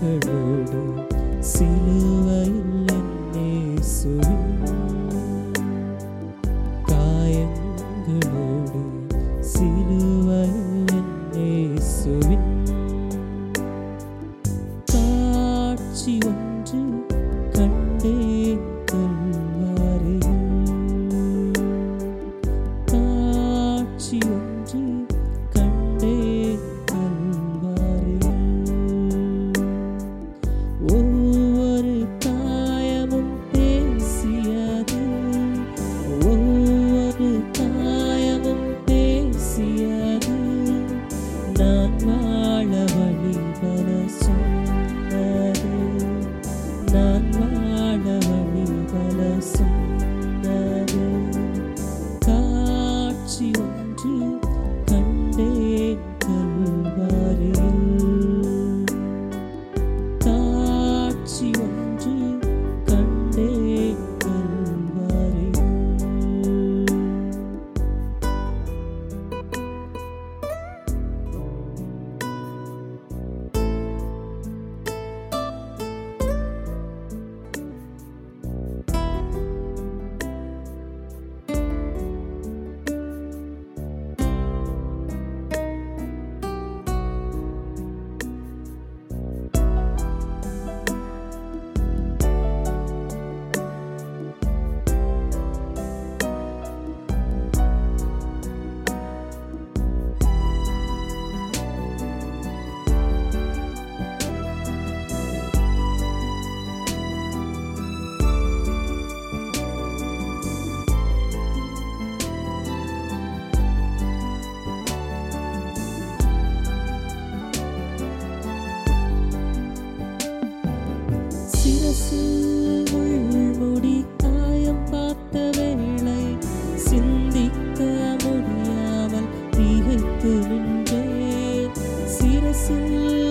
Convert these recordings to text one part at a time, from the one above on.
കൈകളോടെ സിലുവയിൽ എന്നെ സുവിൻ കായങ്ങളോടെ സിലുവയിൽ എന്നെ സുവിൻ കാഴ്ച நின்று நின்றேன் சிரசில்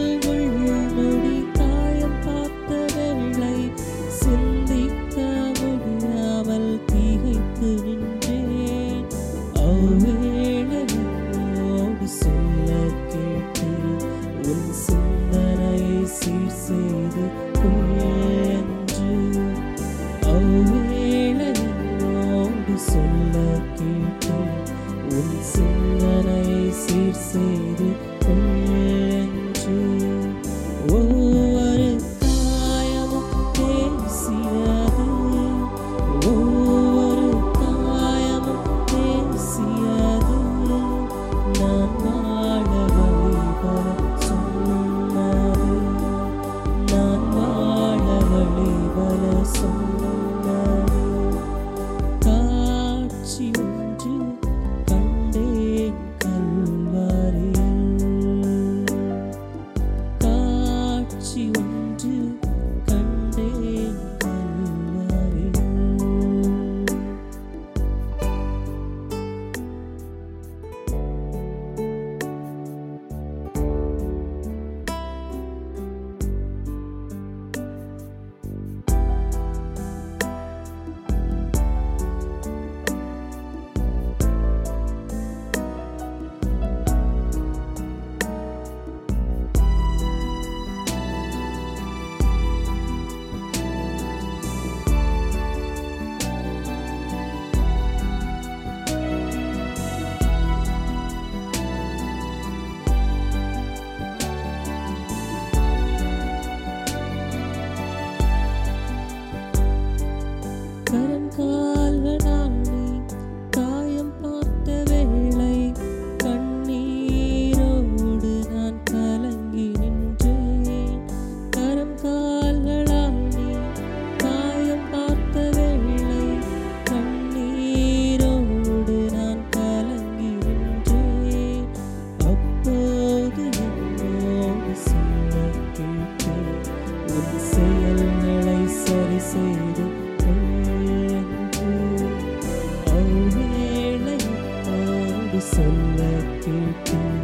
சொல்ல கேட்கும்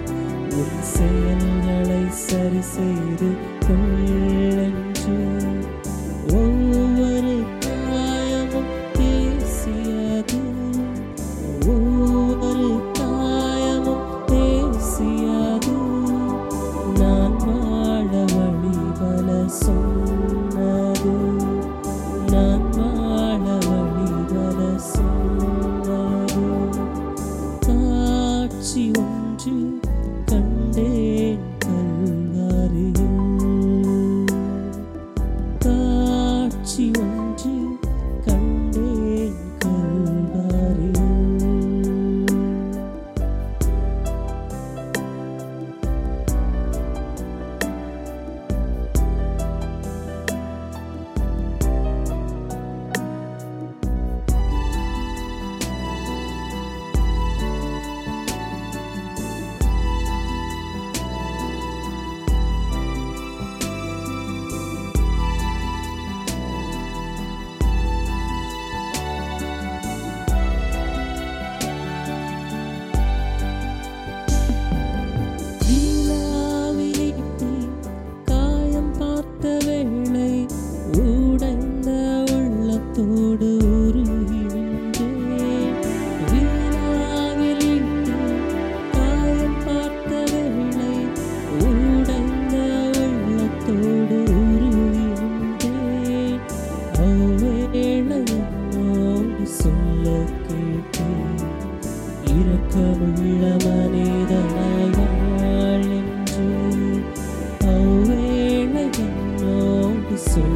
உன் செயல்களை சரி செய்து கொள்ளன்று ஒவ்வொரு to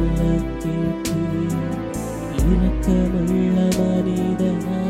உள்ளத்திற்கு இறக்கமுள்ள மனிதனா